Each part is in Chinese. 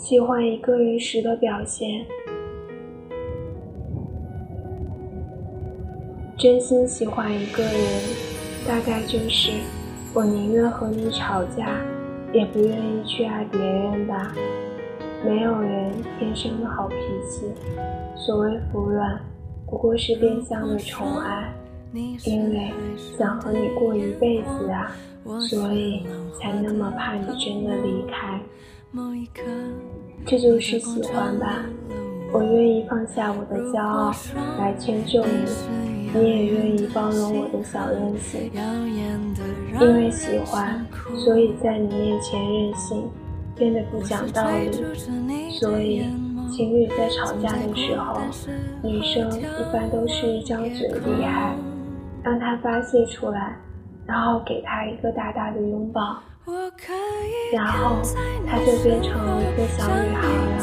喜欢一个人时的表现。真心喜欢一个人，大概就是我宁愿和你吵架，也不愿意去爱别人吧。没有人天生的好脾气，所谓服软，不过是变相的宠爱。因为想和你过一辈子啊，所以才那么怕你真的离开。某一刻这就是喜欢吧。我愿意放下我的骄傲来迁就你，你也愿意包容我的小任性。因为喜欢，所以在你面前任性，变得不讲道理。所以情侣在吵架的时候，女生一般都是一张嘴厉害，让他发泄出来，然后给他一个大大的拥抱，然后她就变成一个小女孩了。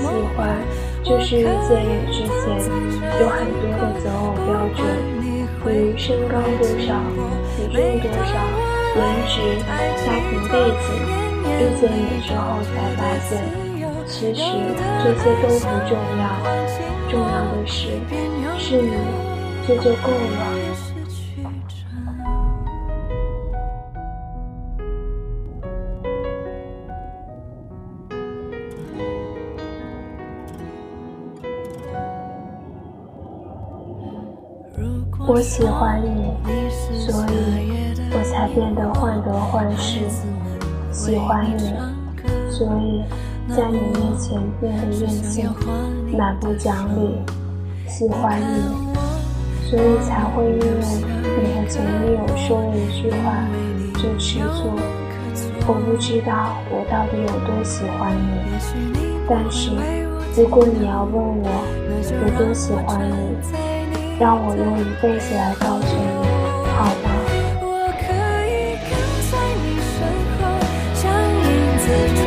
喜欢就是遇见你之前有很多的择偶标准，比如身高多少、体重多少、颜值、家庭背景。遇见你之后才发现，其实这些都不重要，重要的是是你，这就够了。我喜欢你，所以我才变得患得患失；喜欢你，所以在你面前变得任性、蛮不讲理；喜欢你，所以才会因为你和前女友说了一句话就吃醋。我不知道我到底有多喜欢你，但是如果你要问我有多喜欢你，让我用一辈子来告诉你好吗？我可以跟在你身后像影子追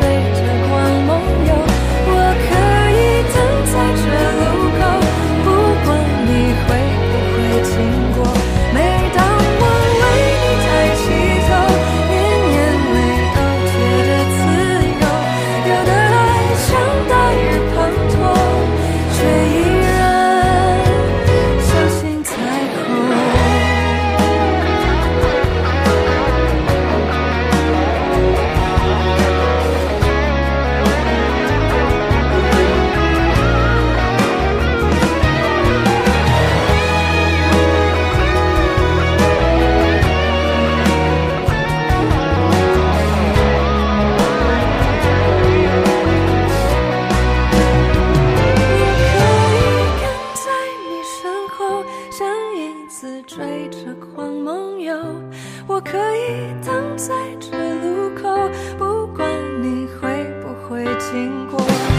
我可以等在这路口不管你会不会经过。